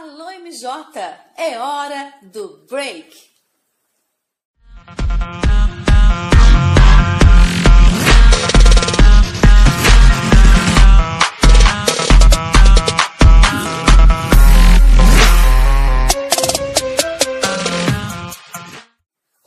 Alô, MJ! É hora do break!